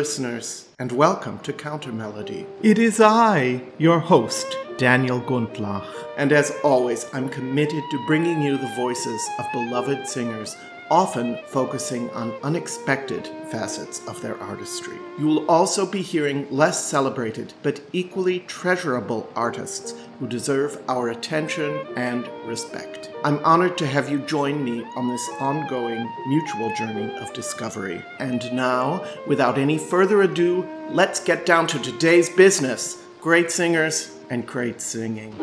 listeners, and welcome to Counter Melody. It is I, your host, Daniel Gundlach. And as always, I'm committed to bringing you the voices of beloved singers, often focusing on unexpected facets of their artistry. You will also be hearing less celebrated but equally treasurable artists who deserve our attention and respect. I'm honored to have you join me on this ongoing mutual journey of discovery. And now, without any further ado, let's get down to today's business great singers and great singing.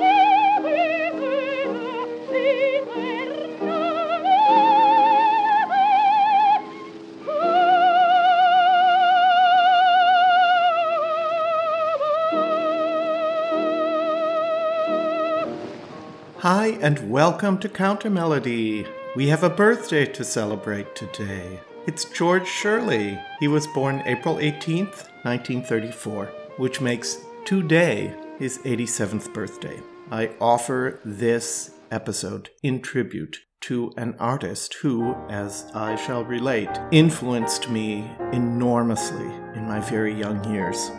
Hi, and welcome to Counter Melody. We have a birthday to celebrate today. It's George Shirley. He was born April 18th, 1934, which makes today his 87th birthday. I offer this episode in tribute to an artist who, as I shall relate, influenced me enormously in my very young years.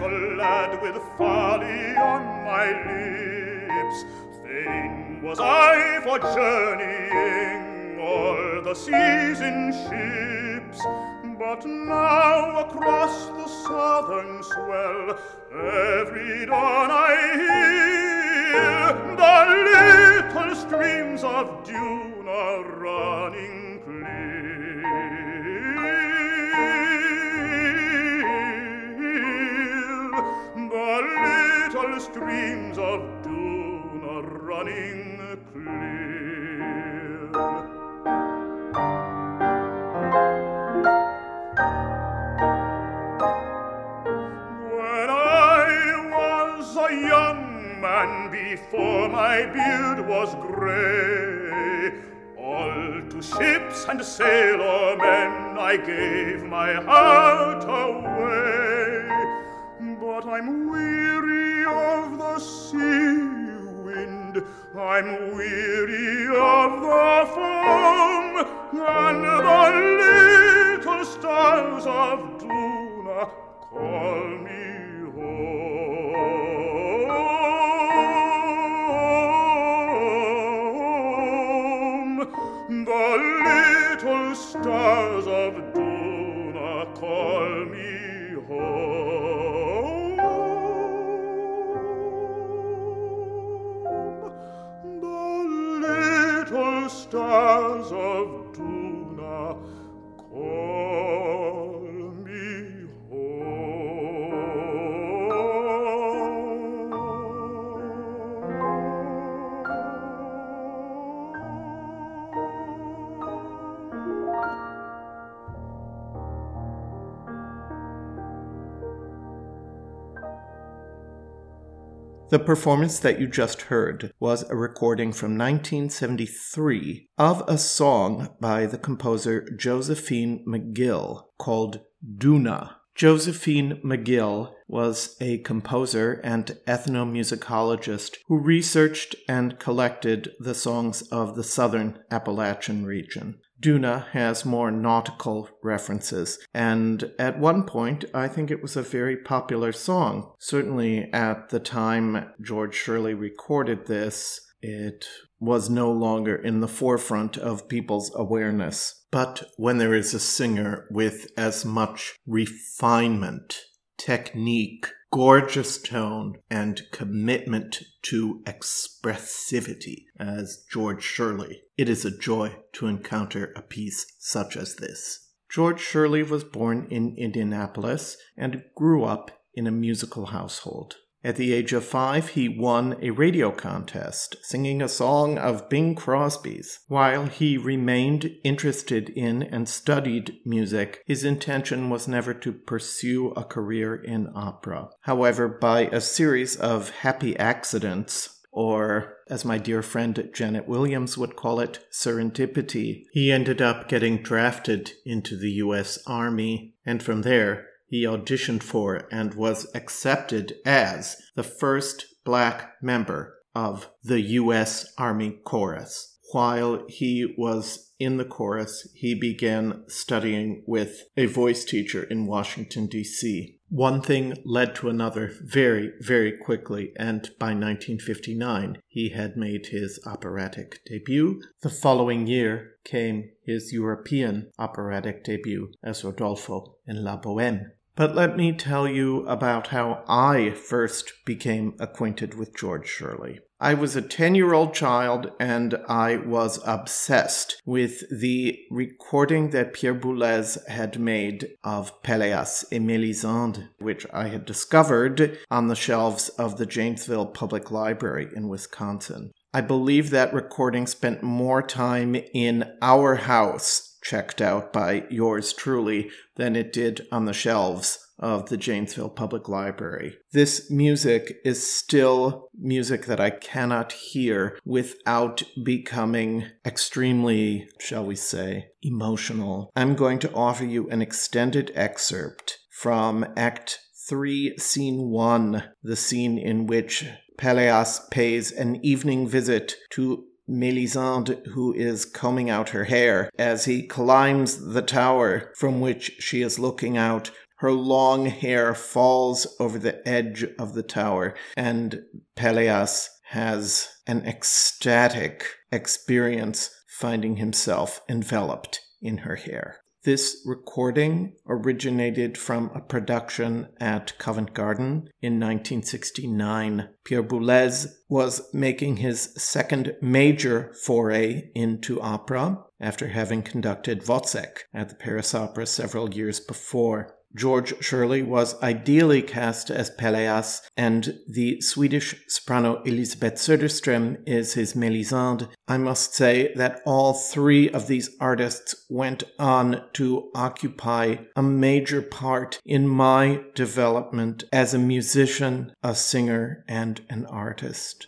Little lad with folly on my lips, fain was I for journeying o'er the seas in ships. But now across the southern swell, every dawn I hear the little streams of Duna running clear. Little streams of Duna running clear. When I was a young man before my beard was grey, all to ships and sailor men I gave my heart away. I'm weary of the foam and the little stars of The performance that you just heard was a recording from 1973 of a song by the composer Josephine McGill called Duna. Josephine McGill was a composer and ethnomusicologist who researched and collected the songs of the southern Appalachian region. Duna has more nautical references, and at one point I think it was a very popular song. Certainly at the time George Shirley recorded this, it was no longer in the forefront of people's awareness. But when there is a singer with as much refinement, technique, gorgeous tone, and commitment to expressivity as George Shirley, it is a joy to encounter a piece such as this. George Shirley was born in Indianapolis and grew up in a musical household. At the age of five, he won a radio contest singing a song of Bing Crosby's. While he remained interested in and studied music, his intention was never to pursue a career in opera. However, by a series of happy accidents, or as my dear friend Janet Williams would call it, serendipity, he ended up getting drafted into the U.S. Army, and from there, he auditioned for and was accepted as the first black member of the U.S. Army Chorus. while he was in the chorus, he began studying with a voice teacher in Washington, D.C. One thing led to another very, very quickly, and by 1959 he had made his operatic debut. The following year came his European operatic debut as Rodolfo in La Boheme. But let me tell you about how I first became acquainted with George Shirley. I was a 10 year old child and I was obsessed with the recording that Pierre Boulez had made of Pelléas et Mélisande, which I had discovered on the shelves of the Janesville Public Library in Wisconsin. I believe that recording spent more time in our house checked out by yours truly than it did on the shelves of the Janesville Public Library. This music is still music that I cannot hear without becoming extremely, shall we say, emotional. I'm going to offer you an extended excerpt from Act 3, Scene 1, the scene in which Pelléas pays an evening visit to Melisande, who is combing out her hair, as he climbs the tower from which she is looking out. Her long hair falls over the edge of the tower, and Pelléas has an ecstatic experience finding himself enveloped in her hair. This recording originated from a production at Covent Garden in 1969. Pierre Boulez was making his second major foray into opera after having conducted Wozzeck at the Paris Opera several years before. George Shirley was ideally cast as Peleas, and the Swedish soprano Elisabeth Söderström is his Mélisande. I must say that all three of these artists went on to occupy a major part in my development as a musician, a singer, and an artist.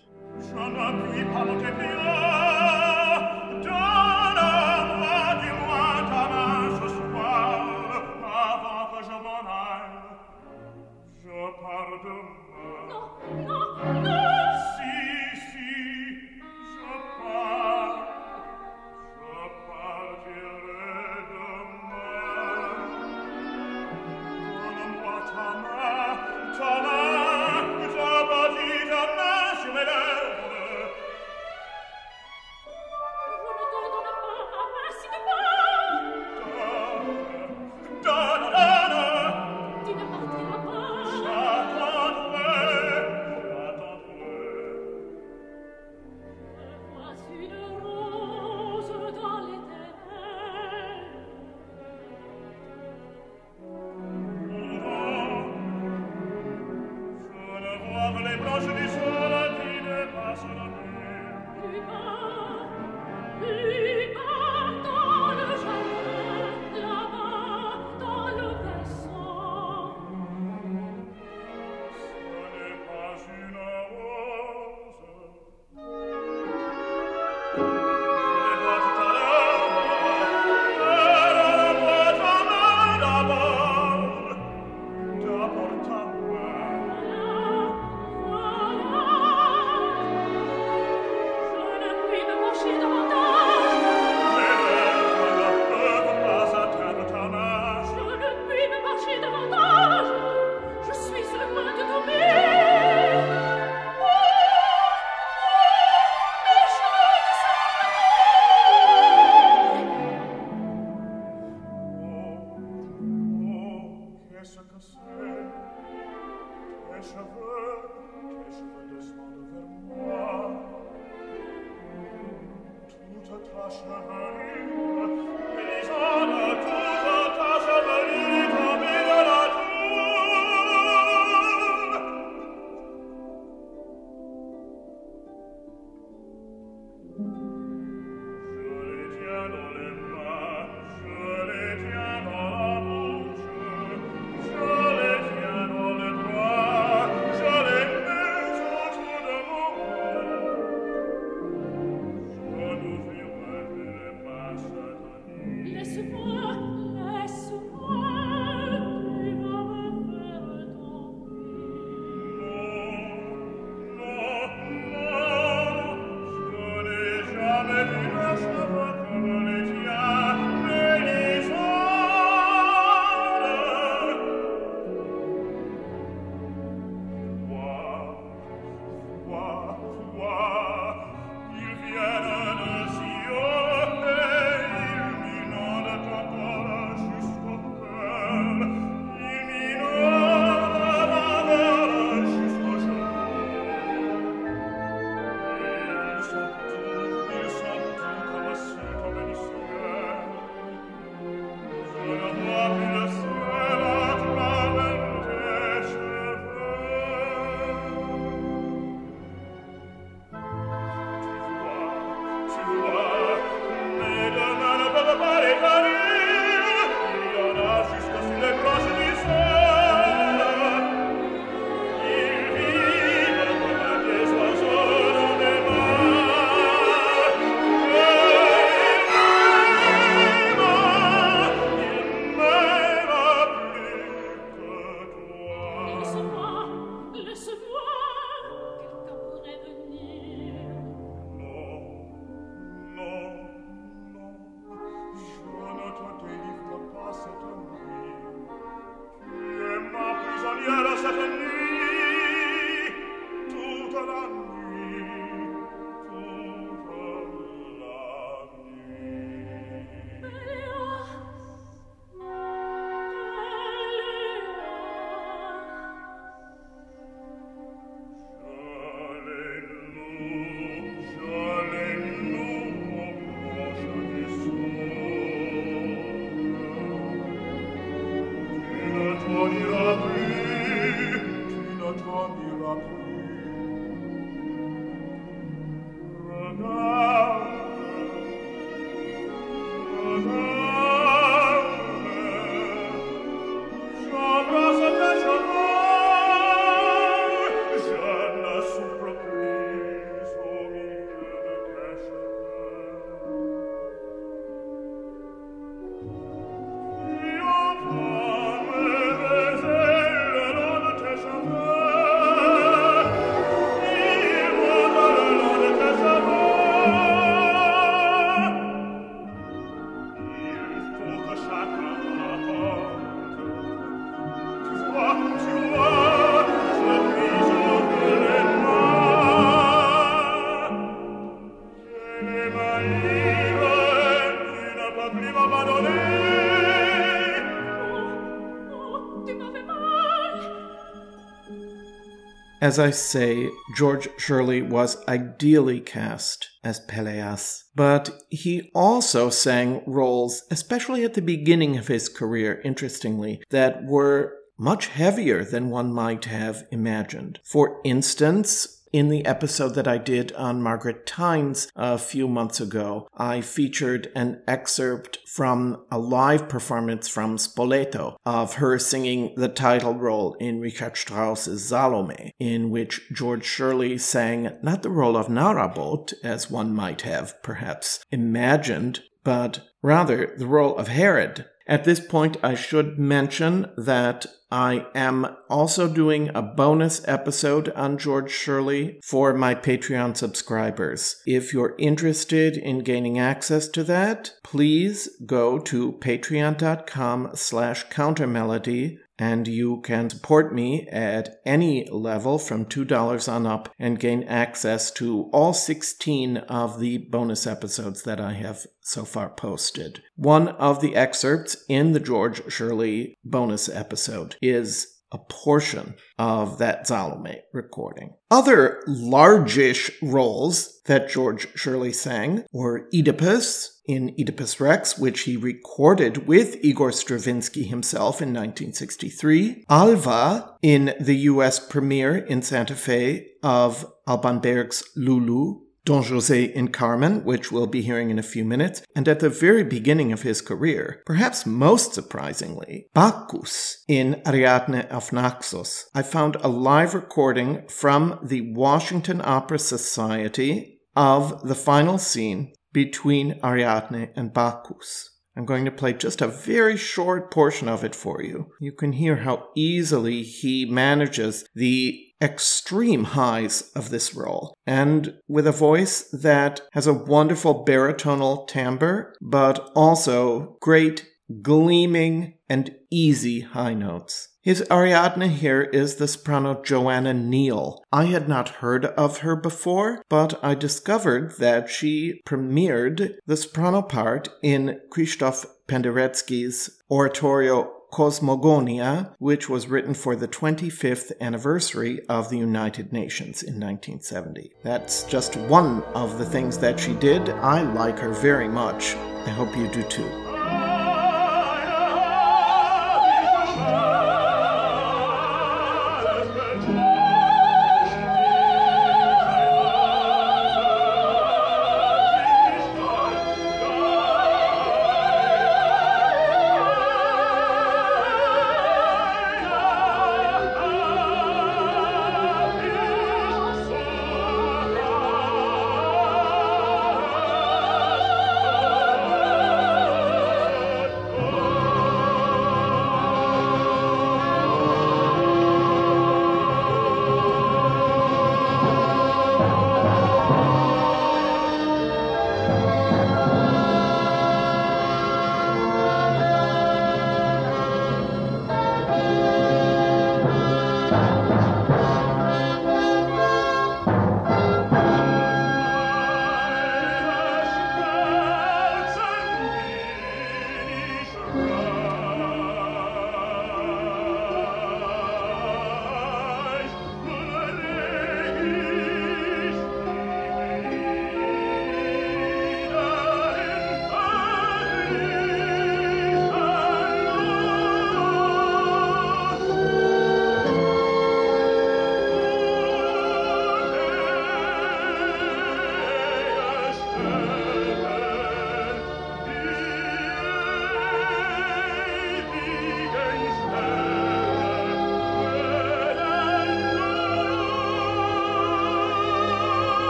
As I say, George Shirley was ideally cast as Peleas, but he also sang roles, especially at the beginning of his career, interestingly, that were much heavier than one might have imagined. For instance, in the episode that I did on Margaret Tynes a few months ago, I featured an excerpt from a live performance from Spoleto of her singing the title role in Richard Strauss's Salome, in which George Shirley sang not the role of Narraboth, as one might have perhaps imagined, but rather the role of Herod. At this point, I should mention that I am also doing a bonus episode on George Shirley for my Patreon subscribers. If you're interested in gaining access to that, please go to patreon.com slash countermelody and you can support me at any level from $2 on up and gain access to all 16 of the bonus episodes that I have so far posted. One of the excerpts in the George Shirley bonus episode is a portion of that Salome recording. Other largish roles that George Shirley sang were Oedipus in Oedipus Rex, which he recorded with Igor Stravinsky himself in 1963, Alwa in the US premiere in Santa Fe of Alban Berg's Lulu, Don Jose in Carmen, which we'll be hearing in a few minutes, and at the very beginning of his career, perhaps most surprisingly, Bacchus in Ariadne auf Naxos. I found a live recording from the Washington Opera Society of the final scene between Ariadne and Bacchus. I'm going to play just a very short portion of it for you. You can hear how easily he manages the extreme highs of this role, and with a voice that has a wonderful baritonal timbre, but also great gleaming and easy high notes. His Ariadne here is the soprano Joanna Neal. I had not heard of her before, but I discovered that she premiered the soprano part in Krzysztof Penderecki's oratorio Cosmogonia, which was written for the 25th anniversary of the United Nations in 1970. That's just one of the things that she did. I like her very much. I hope you do too.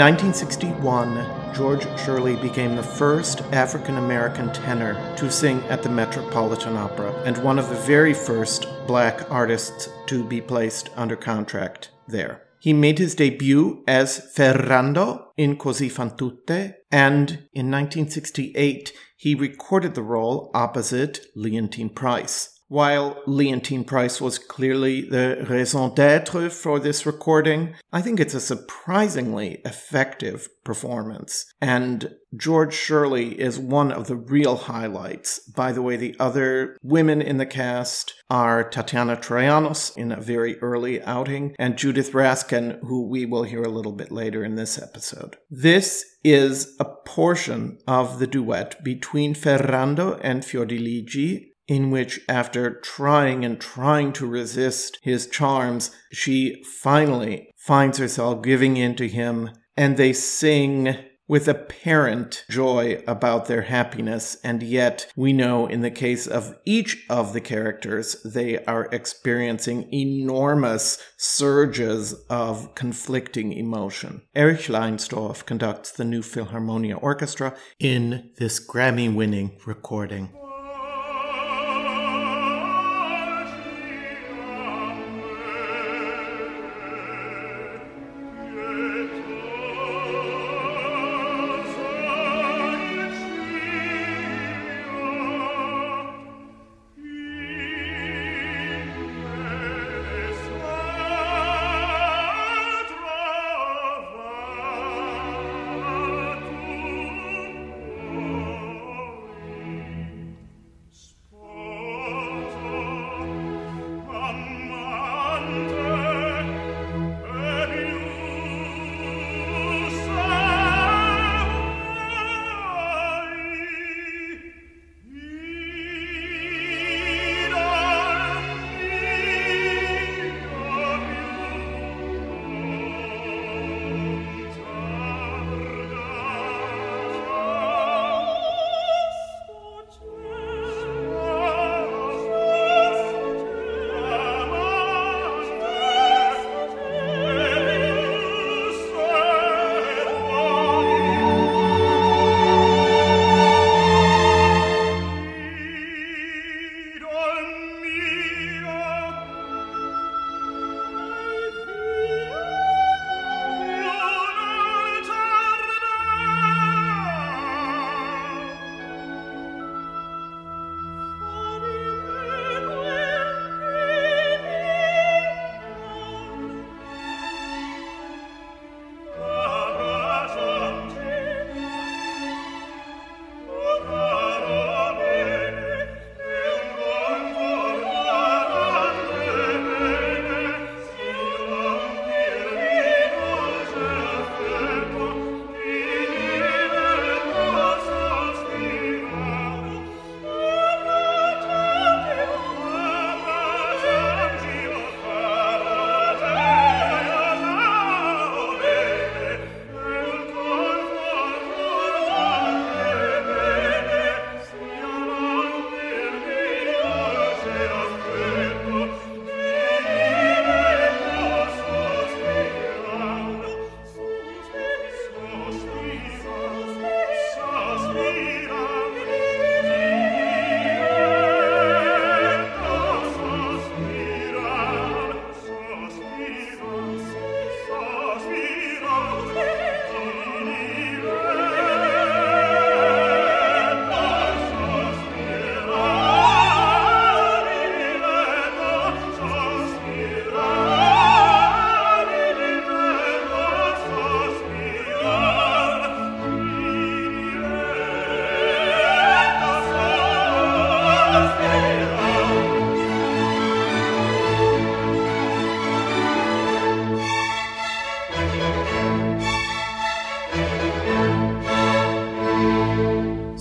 1961, George Shirley became the first African American tenor to sing at the Metropolitan Opera and one of the very first black artists to be placed under contract there. He made his debut as Ferrando in Così fan tutte, and in 1968 he recorded the role opposite Leontyne Price. While Leontyne Price was clearly the raison d'etre for this recording, I think it's a surprisingly effective performance. And George Shirley is one of the real highlights. By the way, the other women in the cast are Tatiana Troyanos in a very early outing and Judith Raskin, who we will hear a little bit later in this episode. This is a portion of the duet between Ferrando and Fiordiligi in which, after trying and trying to resist his charms, she finally finds herself giving in to him, and they sing with apparent joy about their happiness, and yet we know in the case of each of the characters, they are experiencing enormous surges of conflicting emotion. Erich Leinsdorf conducts the New Philharmonia Orchestra in this Grammy winning recording.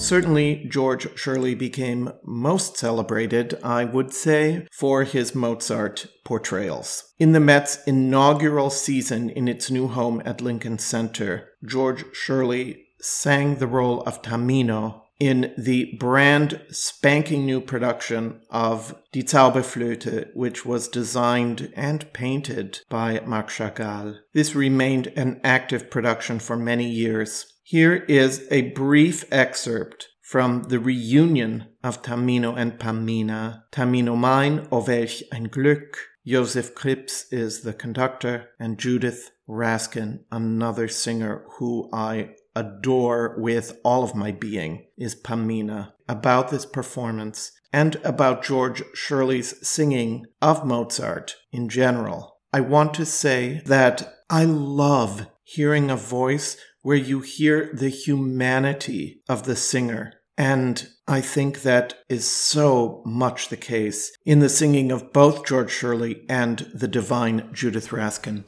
Certainly, George Shirley became most celebrated, I would say, for his Mozart portrayals. In the Met's inaugural season in its new home at Lincoln Center, George Shirley sang the role of Tamino in the brand spanking new production of Die Zauberflöte, which was designed and painted by Marc Chagall. This remained an active production for many years. Here is a brief excerpt from the reunion of Tamino and Pamina. Tamino mein, o welch ein Glück. Josef Krips is the conductor, and Judith Raskin, another singer who I adore with all of my being, is Pamina. About this performance and about George Shirley's singing of Mozart in general, I want to say that I love hearing a voice where you hear the humanity of the singer. And I think that is so much the case in the singing of both George Shirley and the divine Judith Raskin.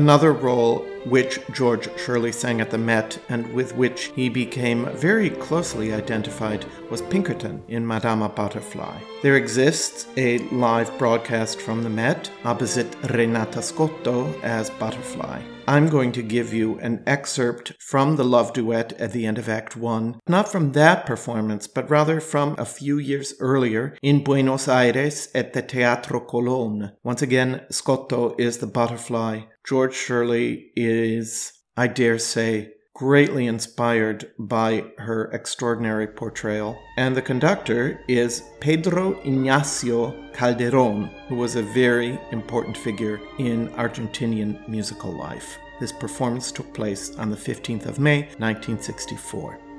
Another role which George Shirley sang at the Met and with which he became very closely identified was Pinkerton in Madama Butterfly. There exists a live broadcast from the Met opposite Renata Scotto as Butterfly. I'm going to give you an excerpt from the love duet at the end of Act 1, not from that performance, but rather from a few years earlier in Buenos Aires at the Teatro Colón. Once again, Scotto is the butterfly, George Shirley is, I dare say, greatly inspired by her extraordinary portrayal. And the conductor is Pedro Ignacio Calderon, who was a very important figure in Argentinian musical life. This performance took place on the 15th of May, 1964.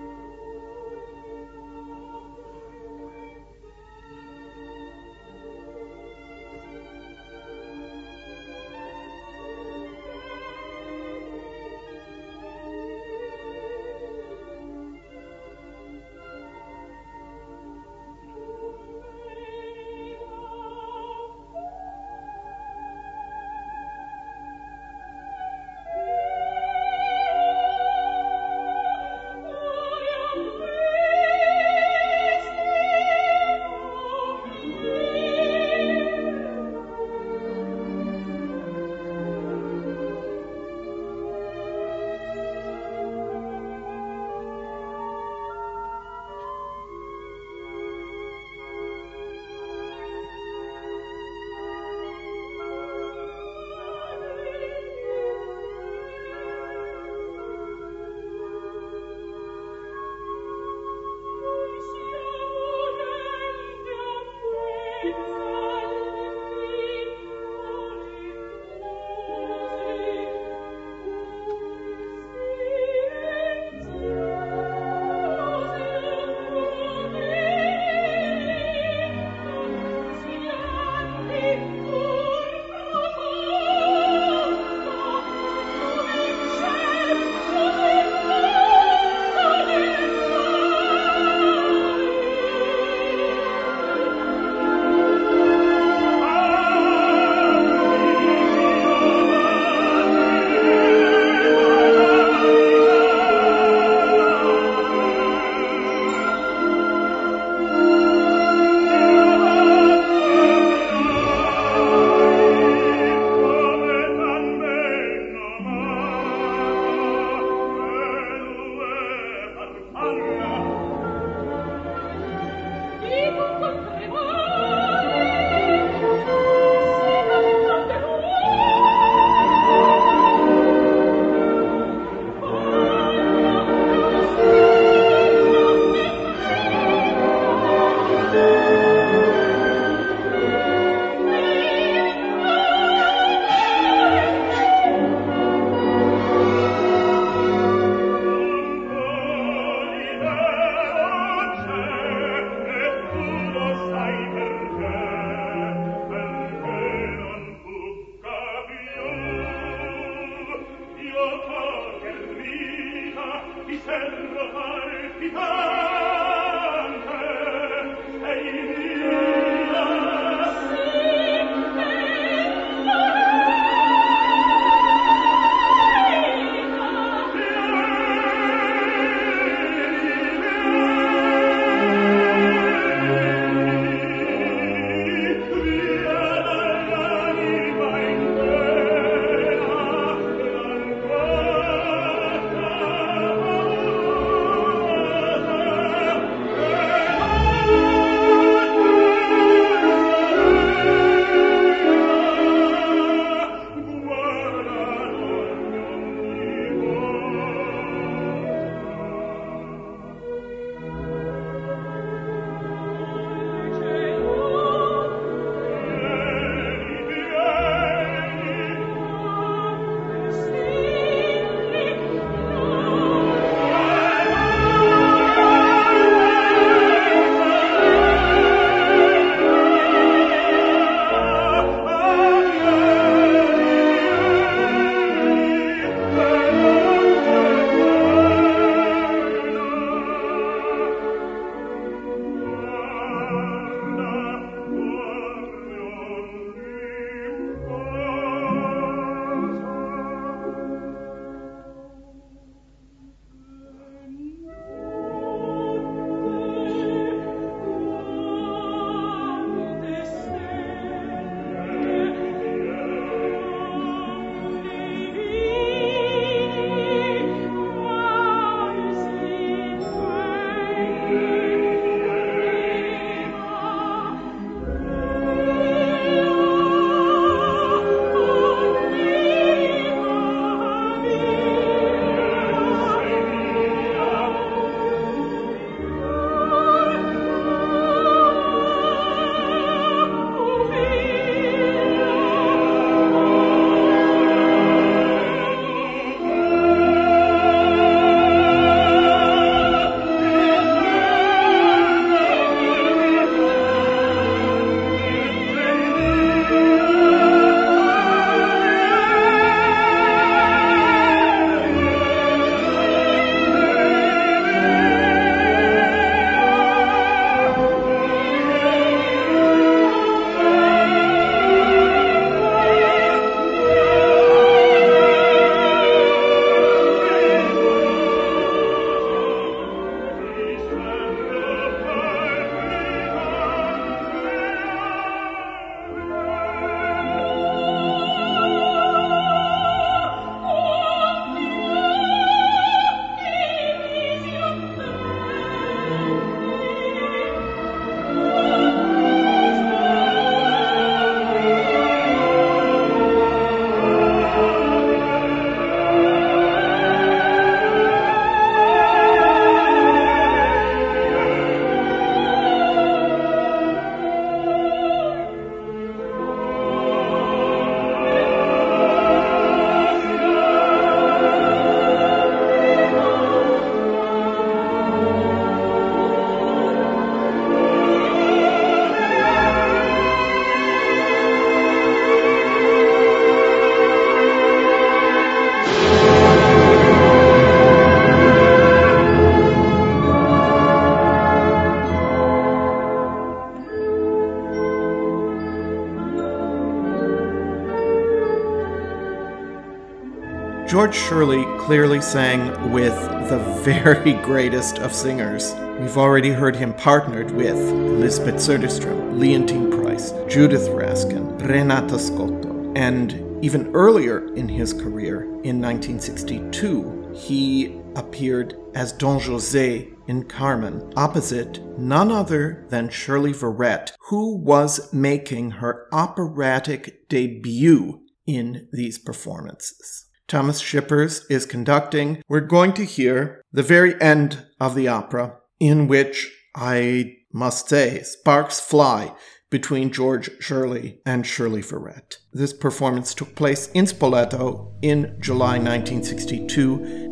George Shirley clearly sang with the very greatest of singers. We've already heard him partnered with Lisbeth Söderström, Leontyne Price, Judith Raskin, Renata Scotto, and even earlier in his career, in 1962, he appeared as Don José in Carmen, opposite none other than Shirley Verrett, who was making her operatic debut in these performances. Thomas Schippers is conducting. We're going to hear the very end of the opera, in which I must say, sparks fly between George Shirley and Shirley Verrett. This performance took place in Spoleto in July 1962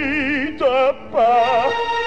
me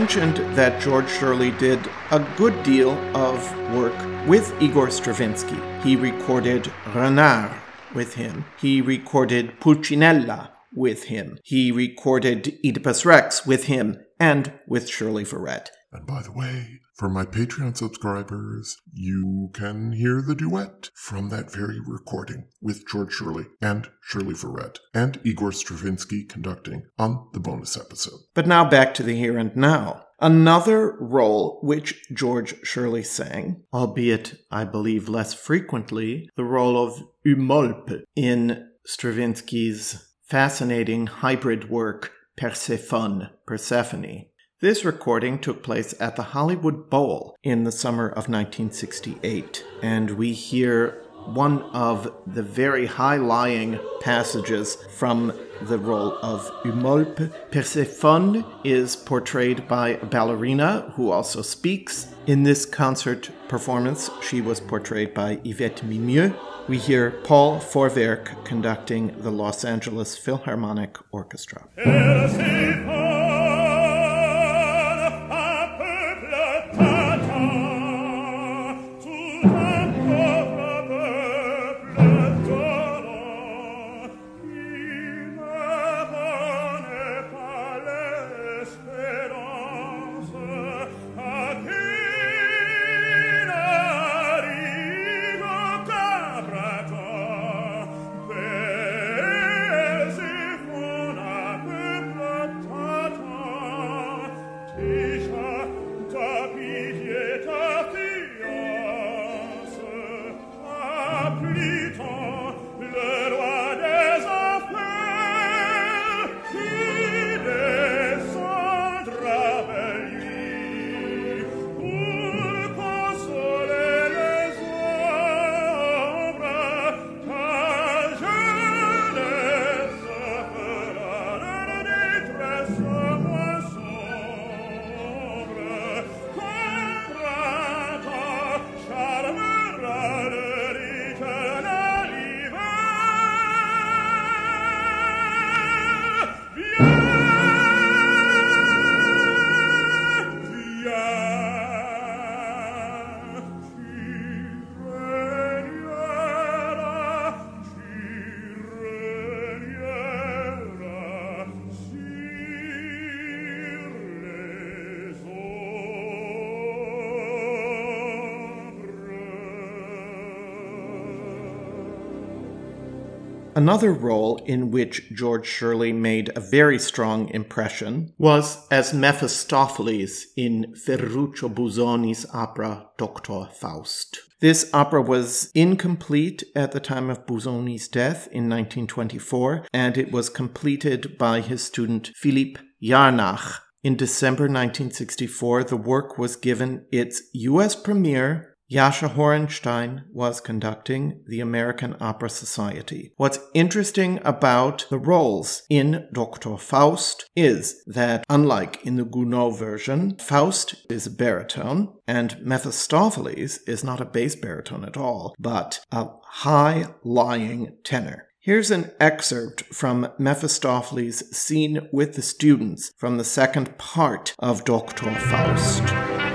mentioned that George Shirley did a good deal of work with Igor Stravinsky. He recorded Renard with him. He recorded Pulcinella with him. He recorded Oedipus Rex with him and with Shirley Verrett. And by the way, for my Patreon subscribers, you can hear the duet from that very recording with George Shirley and Shirley Verrett and Igor Stravinsky conducting on the bonus episode. But now back to the here and now. Another role which George Shirley sang, albeit I believe less frequently, the role of Eumolpe in Stravinsky's fascinating hybrid work Persephone, Persephone. This recording took place at the Hollywood Bowl in the summer of 1968, and we hear one of the very high lying passages from the role of Eumolpe. Persephone is portrayed by a ballerina who also speaks. In this concert performance, she was portrayed by Yvette Mimieux. We hear Paul Vorwerk conducting the Los Angeles Philharmonic Orchestra. Another role in which George Shirley made a very strong impression was as Mephistopheles in Ferruccio Busoni's opera Dr. Faust. This opera was incomplete at the time of Busoni's death in 1924, and it was completed by his student Philipp Jarnach in December 1964, the work was given its U.S. premiere Jascha Horenstein was conducting the American Opera Society. What's interesting about the roles in Dr. Faust is that, unlike in the Gounod version, Faust is a baritone and Mephistopheles is not a bass baritone at all, but a high lying tenor. Here's an excerpt from Mephistopheles' scene with the students from the second part of Dr. Faust.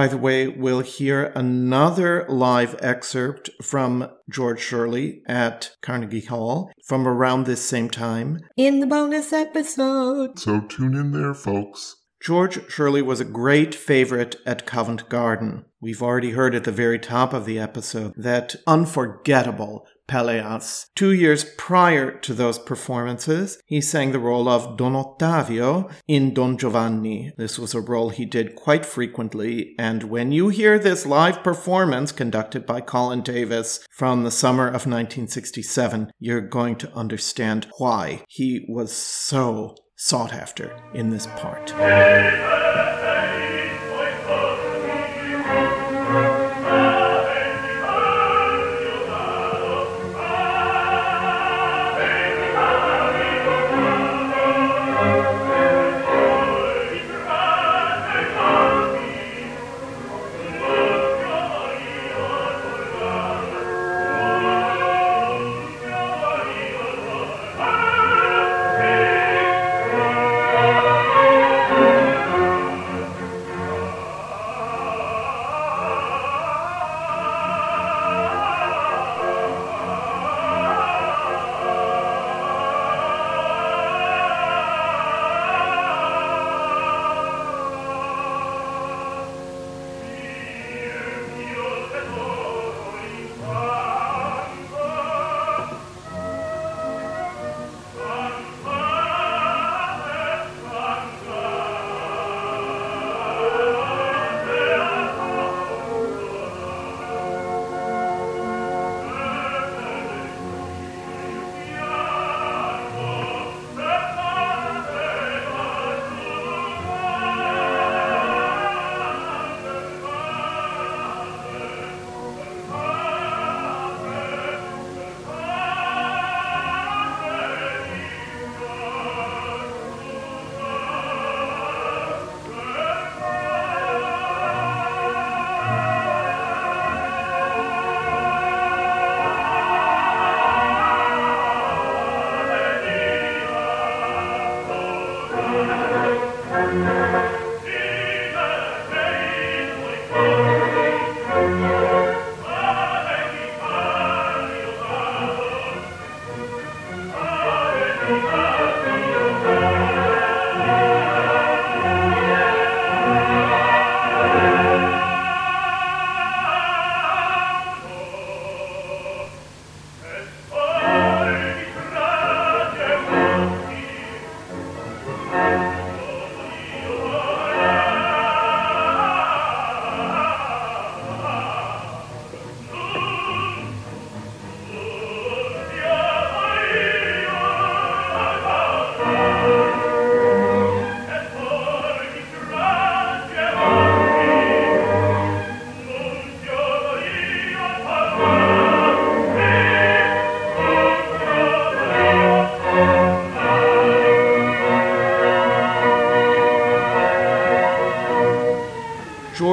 By the way, we'll hear another live excerpt from George Shirley at Carnegie Hall from around this same time in the bonus episode. So tune in there, folks. George Shirley was a great favorite at Covent Garden. We've already heard at the very top of the episode that unforgettable Pelleas. Two years prior to those performances, he sang the role of Don Ottavio in Don Giovanni. This was a role he did quite frequently, and when you hear this live performance conducted by Colin Davis from the summer of 1967, you're going to understand why he was so sought after in this part.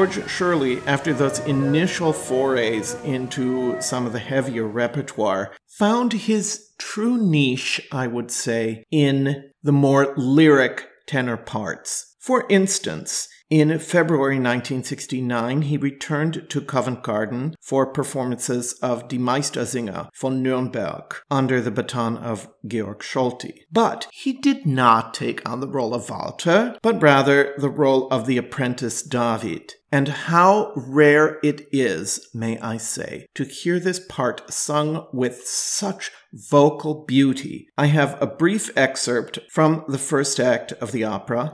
George Shirley, after those initial forays into some of the heavier repertoire, found his true niche, I would say, in the more lyric tenor parts. For instance, in February 1969, he returned to Covent Garden for performances of Die Meistersinger von Nürnberg under the baton of Georg Solti. But he did not take on the role of Walter, but rather the role of the apprentice David. And how rare it is, may I say, to hear this part sung with such vocal beauty. I have a brief excerpt from the first act of the opera,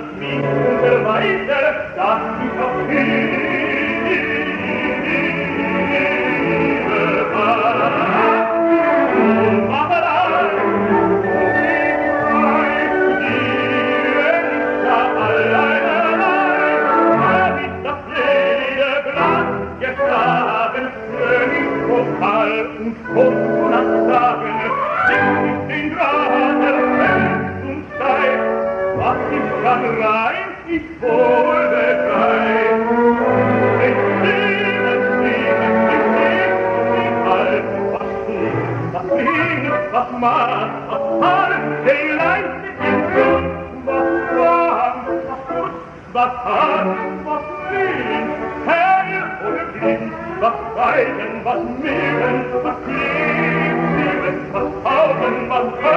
in der Weise, dass ich auf was nehmen, was leben, was haben, was haben.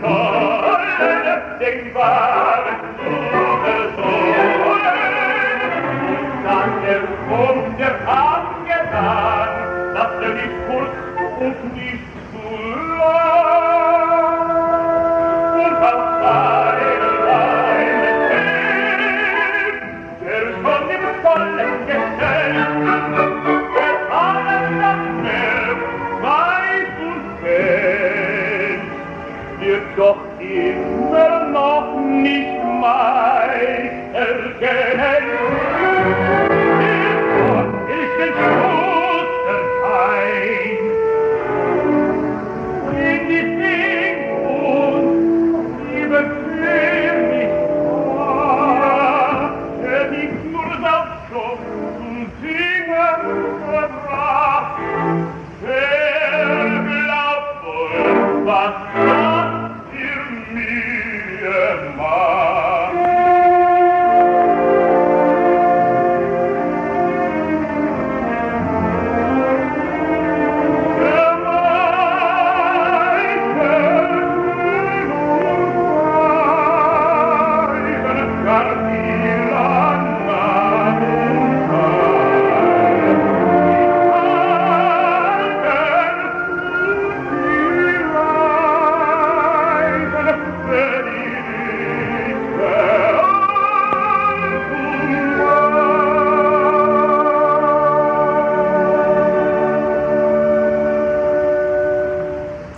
Sorge, den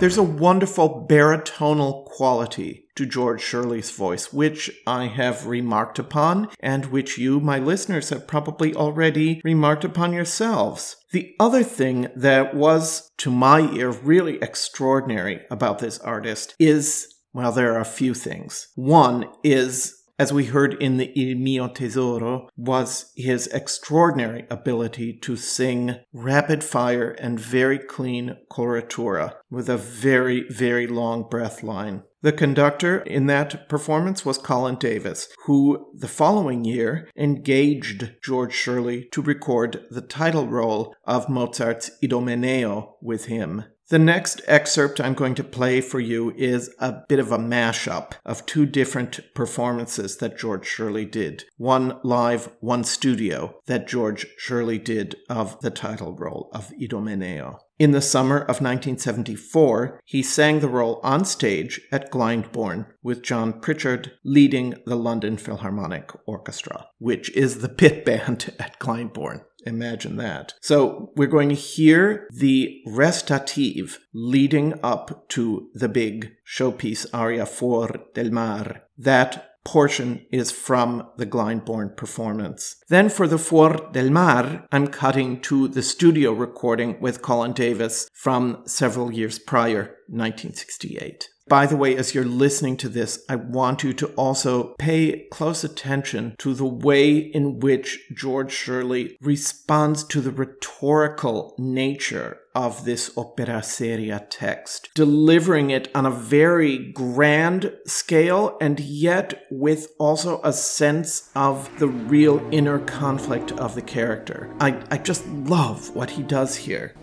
There's a wonderful baritonal quality to George Shirley's voice, which I have remarked upon, and which you, my listeners, have probably already remarked upon yourselves. The other thing that was, to my ear, really extraordinary about this artist is well, there are a few things. One is as we heard in the Il mio tesoro, was his extraordinary ability to sing rapid fire and very clean coloratura with a very, very long breath line. The conductor in that performance was Colin Davis, who the following year engaged George Shirley to record the title role of Mozart's Idomeneo with him. The next excerpt I'm going to play for you is a bit of a mashup of two different performances that George Shirley did. One live, one studio that George Shirley did of the title role of Idomeneo. In the summer of 1974, he sang the role on stage at Glyndebourne with John Pritchard leading the London Philharmonic Orchestra, which is the pit band at Glyndebourne. Imagine that. So we're going to hear the recitative leading up to the big showpiece aria Fuor del Mar. That portion is from the Glyndebourne performance. Then for the Fuor del Mar, I'm cutting to the studio recording with Colin Davis from several years prior, 1968. By the way, as you're listening to this, I want you to also pay close attention to the way in which George Shirley responds to the rhetorical nature of this opera seria text, delivering it on a very grand scale and yet with also a sense of the real inner conflict of the character. I, I just love what he does here.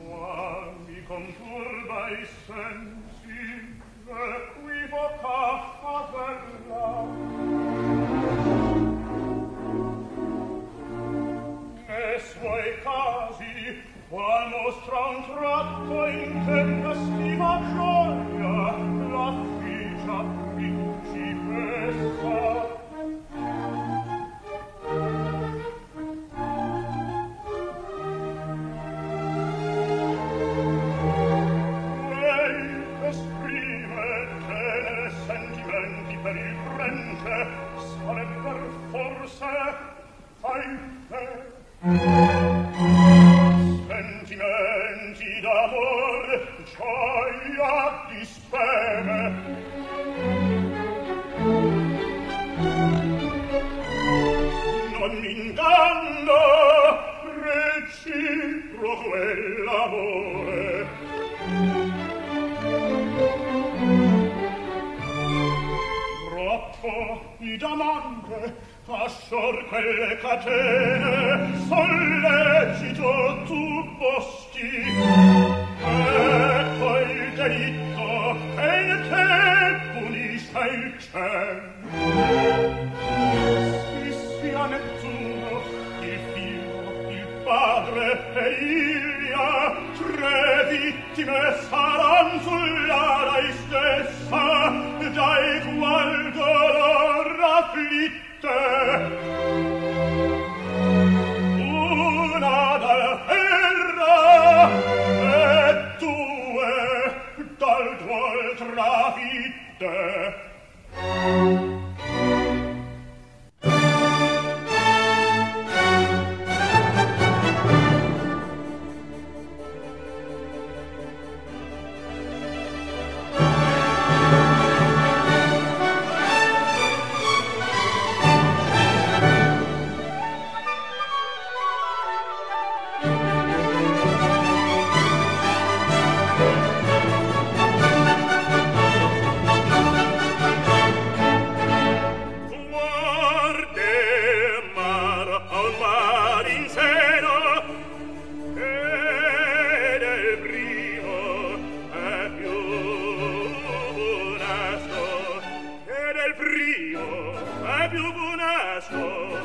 unesco,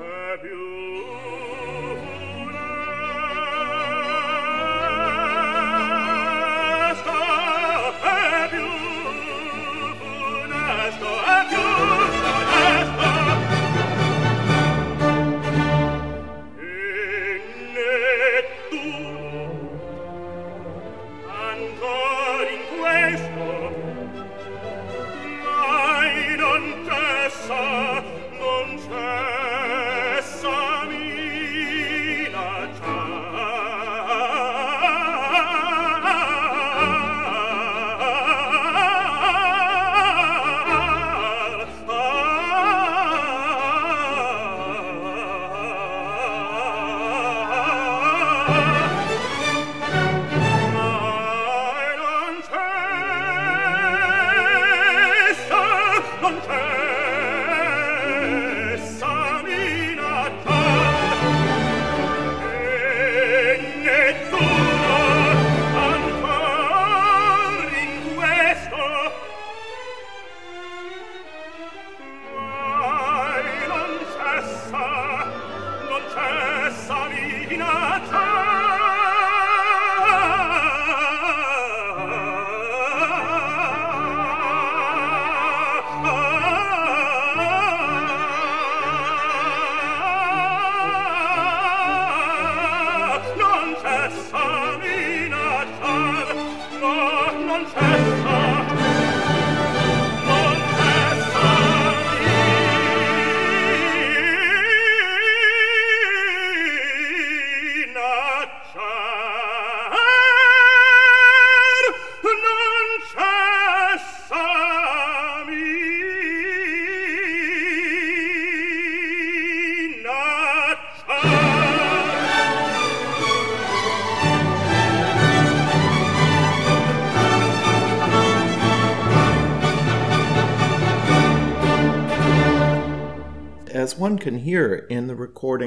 e più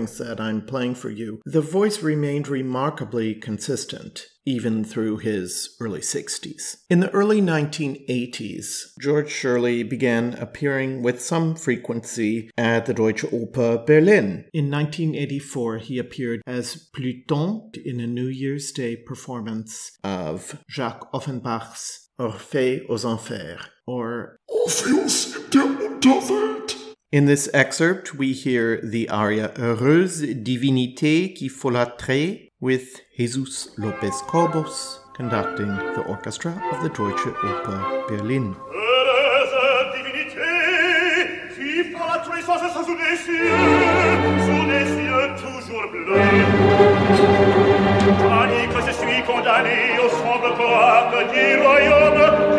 recordings that I'm playing for you, the voice remained remarkably consistent even through his early 60s. In the early 1980s, George Shirley began appearing with some frequency at the Deutsche Oper Berlin. In 1984, he appeared as Pluton in a New Year's Day performance of Jacques Offenbach's Orphée aux Enfers, or Orpheus der Unterwelt. In this excerpt, we hear the aria Heureuse Divinité qui folâtrait with Jesus Lopez Cobos conducting the orchestra of the Deutsche Oper Berlin. Je suis condamné au sombre du royaume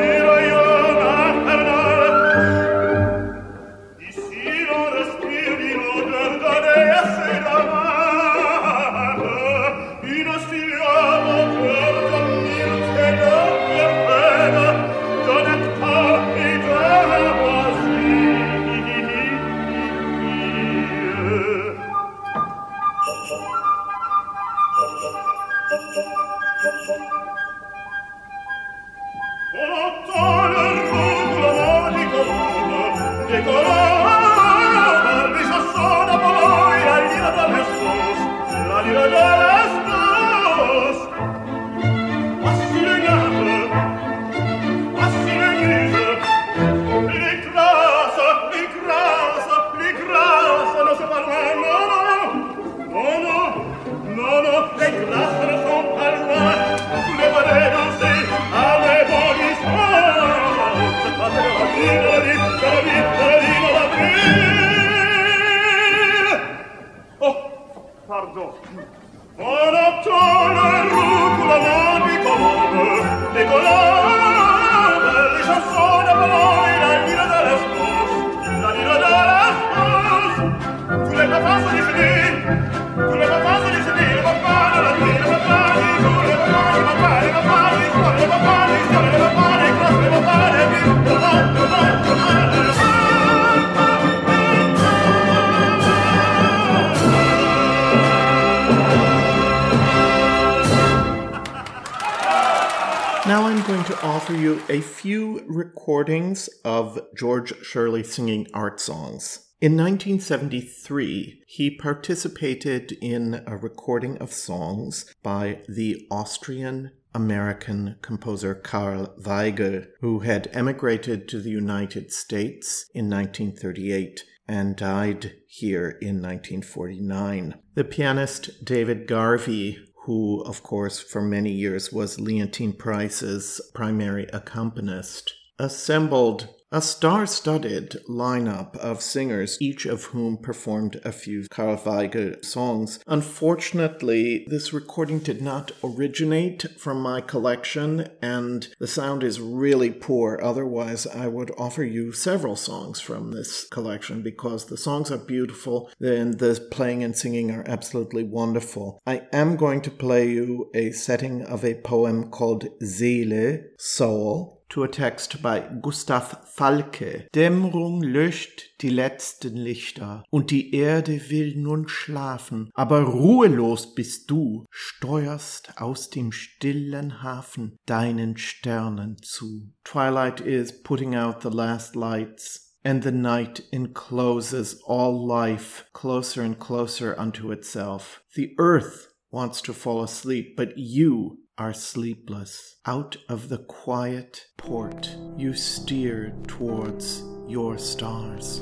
offer you a few recordings of George Shirley singing art songs. In 1973, he participated in a recording of songs by the Austrian American composer Karl Weigl, who had emigrated to the United States in 1938 and died here in 1949. The pianist David Garvey, who, of course, for many years was Leontyne Price's primary accompanist, assembled a star studded lineup of singers, each of whom performed a few Karl Weigl songs. Unfortunately, this recording did not originate from my collection, and the sound is really poor. Otherwise, I would offer you several songs from this collection because the songs are beautiful and the playing and singing are absolutely wonderful. I am going to play you a setting of a poem called Seele, Soul, to a text by Gustav Falke. Dämmerung löscht die letzten Lichter und die Erde will nun schlafen, aber ruhelos bist du, steuerst aus dem stillen Hafen deinen Sternen zu. Twilight is putting out the last lights. And the night encloses all life closer and closer unto itself. The earth wants to fall asleep, but you are sleepless. Out of the quiet port, you steer towards your stars.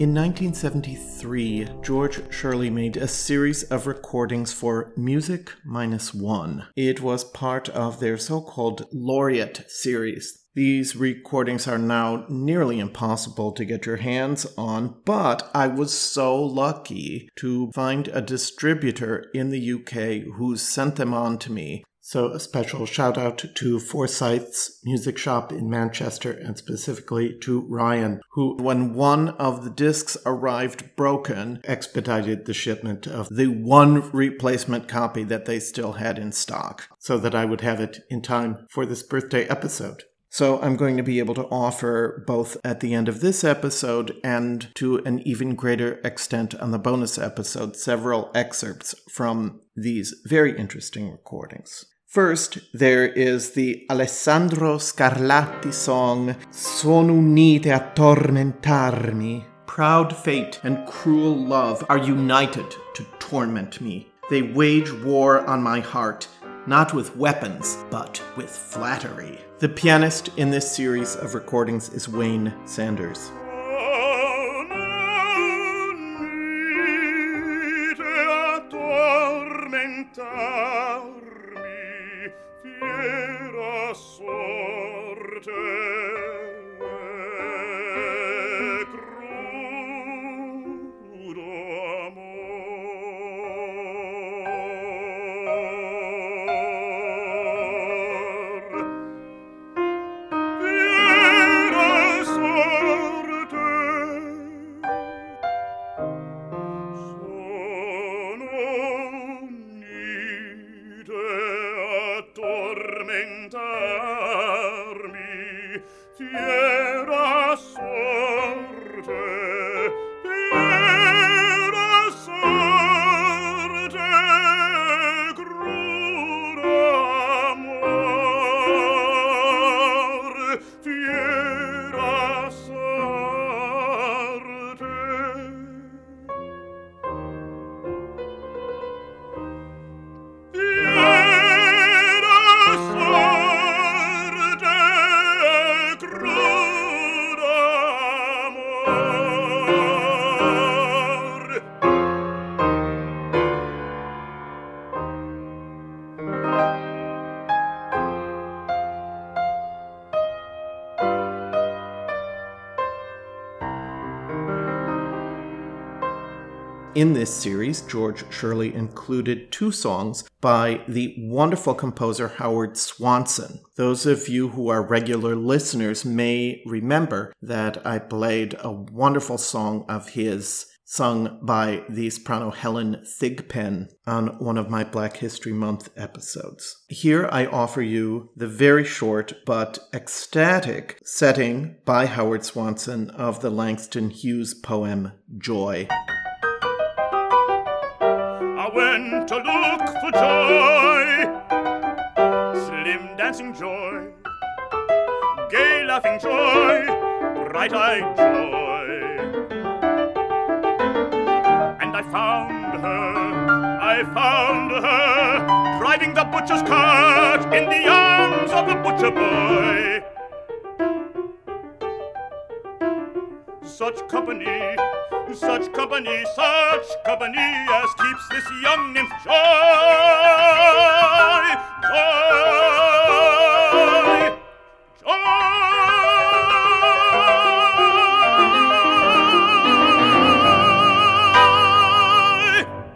In 1973, George Shirley made a series of recordings for Music Minus One. It was part of their so called Laureate series. These recordings are now nearly impossible to get your hands on, but I was so lucky to find a distributor in the UK who sent them on to me. So, a special shout out to Forsyth's Music Shop in Manchester and specifically to Ryan, who, when one of the discs arrived broken, expedited the shipment of the one replacement copy that they still had in stock so that I would have it in time for this birthday episode. So I'm going to be able to offer both at the end of this episode and to an even greater extent on the bonus episode several excerpts from these very interesting recordings. First, there is the Alessandro Scarlatti song Sono unite a tormentarmi. Proud fate and cruel love are united to torment me. They wage war on my heart, not with weapons, but with flattery. The pianist in this series of recordings is Wayne Sanders. vera sorte. In this series, George Shirley included two songs by the wonderful composer Howard Swanson. Those of you who are regular listeners may remember that I played a wonderful song of his sung by the soprano Helen Thigpen on one of my Black History Month episodes. Here I offer you the very short but ecstatic setting by Howard Swanson of the Langston Hughes poem Joy joy. Slim dancing joy, gay laughing joy, bright eyed joy. And I found her, I found her, driving the butcher's cart in the arms of the butcher boy. Such company such company, such company as keeps this young nymph joy, joy, joy.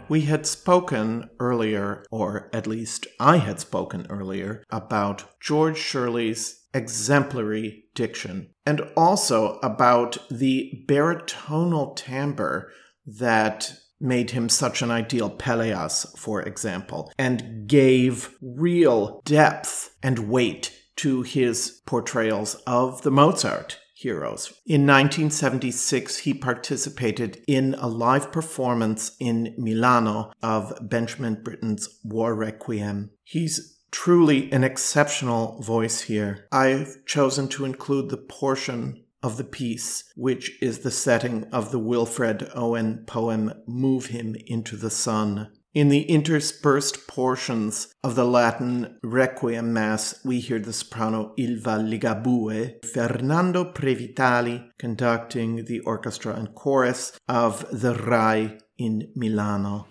We had spoken earlier, or at least I had spoken earlier, about George Shirley's exemplary diction, and also about the baritonal timbre that made him such an ideal Pelléas, for example, and gave real depth and weight to his portrayals of the Mozart heroes. In 1976, he participated in a live performance in Milano of Benjamin Britten's War Requiem. He's truly an exceptional voice here. I've chosen to include the portion of the piece, which is the setting of the Wilfred Owen poem Move Him into the Sun. In the interspersed portions of the Latin Requiem Mass, we hear the soprano Ilva Ligabue, Fernando Previtali conducting the orchestra and chorus of the RAI in Milano.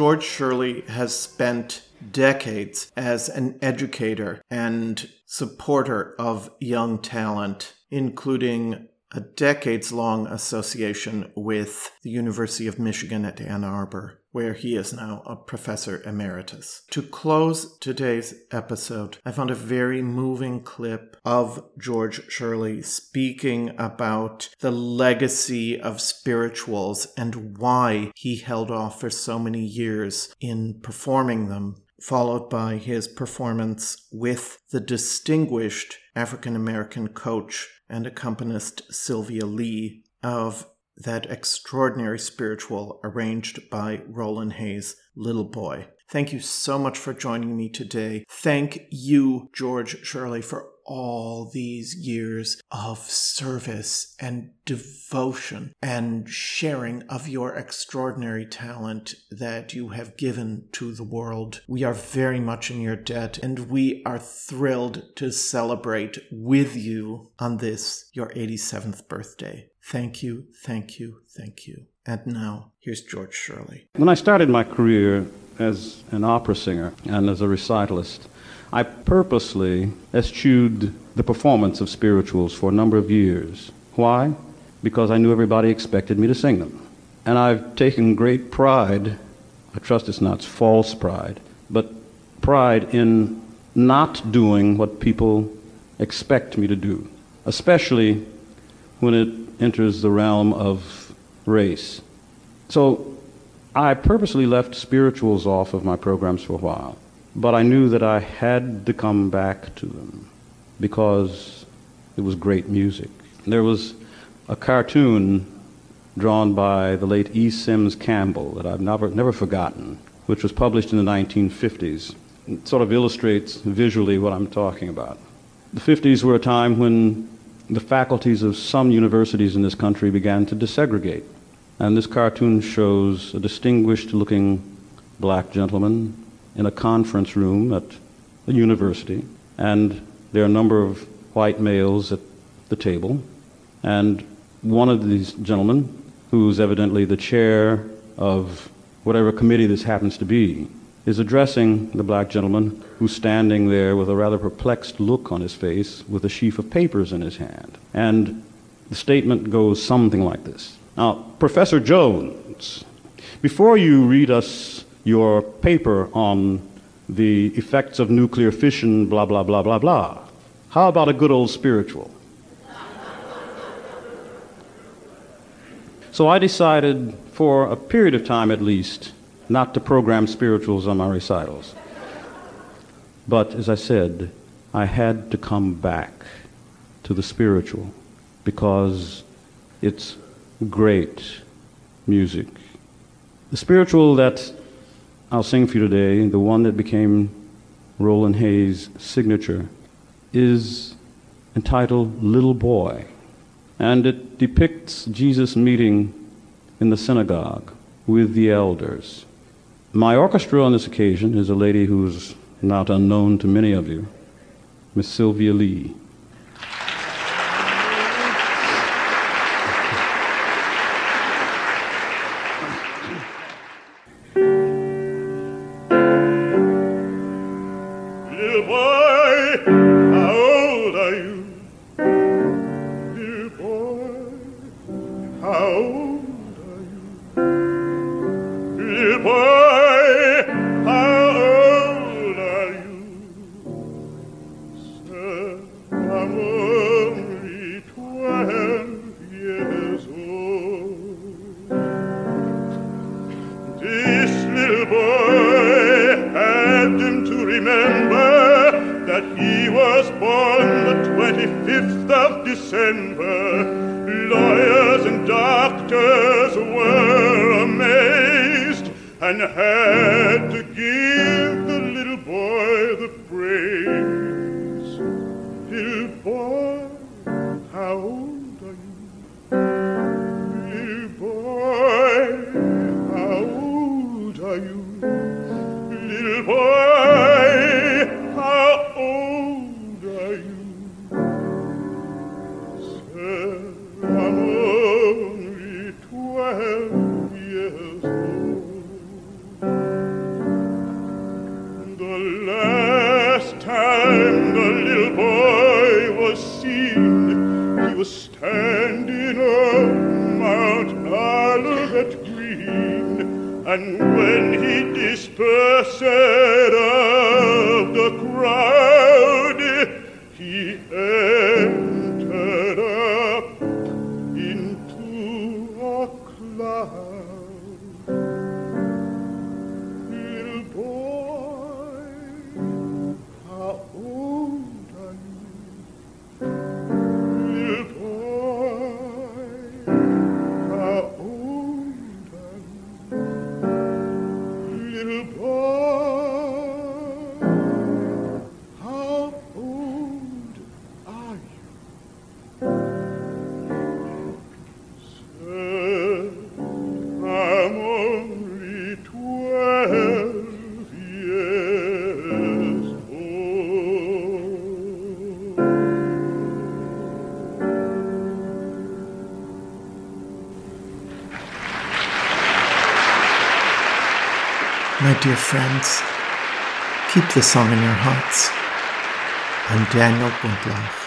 George Shirley has spent decades as an educator and supporter of young talent, including a decades long association with the University of Michigan at Ann Arbor, where he is now a professor emeritus. To close today's episode, I found a very moving clip of George Shirley speaking about the legacy of spirituals and why he held off for so many years in performing them followed by his performance with the distinguished African American coach and accompanist Sylvia Lee of that extraordinary spiritual arranged by Roland Hayes, Little Boy. Thank you so much for joining me today. Thank you, George Shirley, for all these years of service and devotion and sharing of your extraordinary talent that you have given to the world. We are very much in your debt and we are thrilled to celebrate with you on this, your 87th birthday. Thank you, thank you, thank you. And now, here's George Shirley. When I started my career as an opera singer and as a recitalist, I purposely eschewed the performance of spirituals for a number of years. Why? Because I knew everybody expected me to sing them. And I've taken great pride, I trust it's not false pride, but pride in not doing what people expect me to do, especially when it enters the realm of race. So I purposely left spirituals off of my programs for a while. But I knew that I had to come back to them because it was great music. There was a cartoon drawn by the late E. Sims Campbell that I've never, never forgotten, which was published in the 1950s. It sort of illustrates visually what I'm talking about. The 50s were a time when the faculties of some universities in this country began to desegregate. And this cartoon shows a distinguished looking black gentleman in a conference room at a university, and there are a number of white males at the table, and one of these gentlemen, who's evidently the chair of whatever committee this happens to be, is addressing the black gentleman who's standing there with a rather perplexed look on his face with a sheaf of papers in his hand. And the statement goes something like this Now, Professor Jones, before you read us your paper on the effects of nuclear fission, blah, blah, blah, blah, blah. How about a good old spiritual? so I decided, for a period of time at least, not to program spirituals on my recitals. But as I said, I had to come back to the spiritual because it's great music. The spiritual that I'll sing for you today, the one that became Roland Hayes' signature, is entitled Little Boy. And it depicts Jesus meeting in the synagogue with the elders. My orchestra on this occasion is a lady who's not unknown to many of you, Miss Sylvia Lee. Friends, keep the song in your hearts. I'm Daniel Bundloff.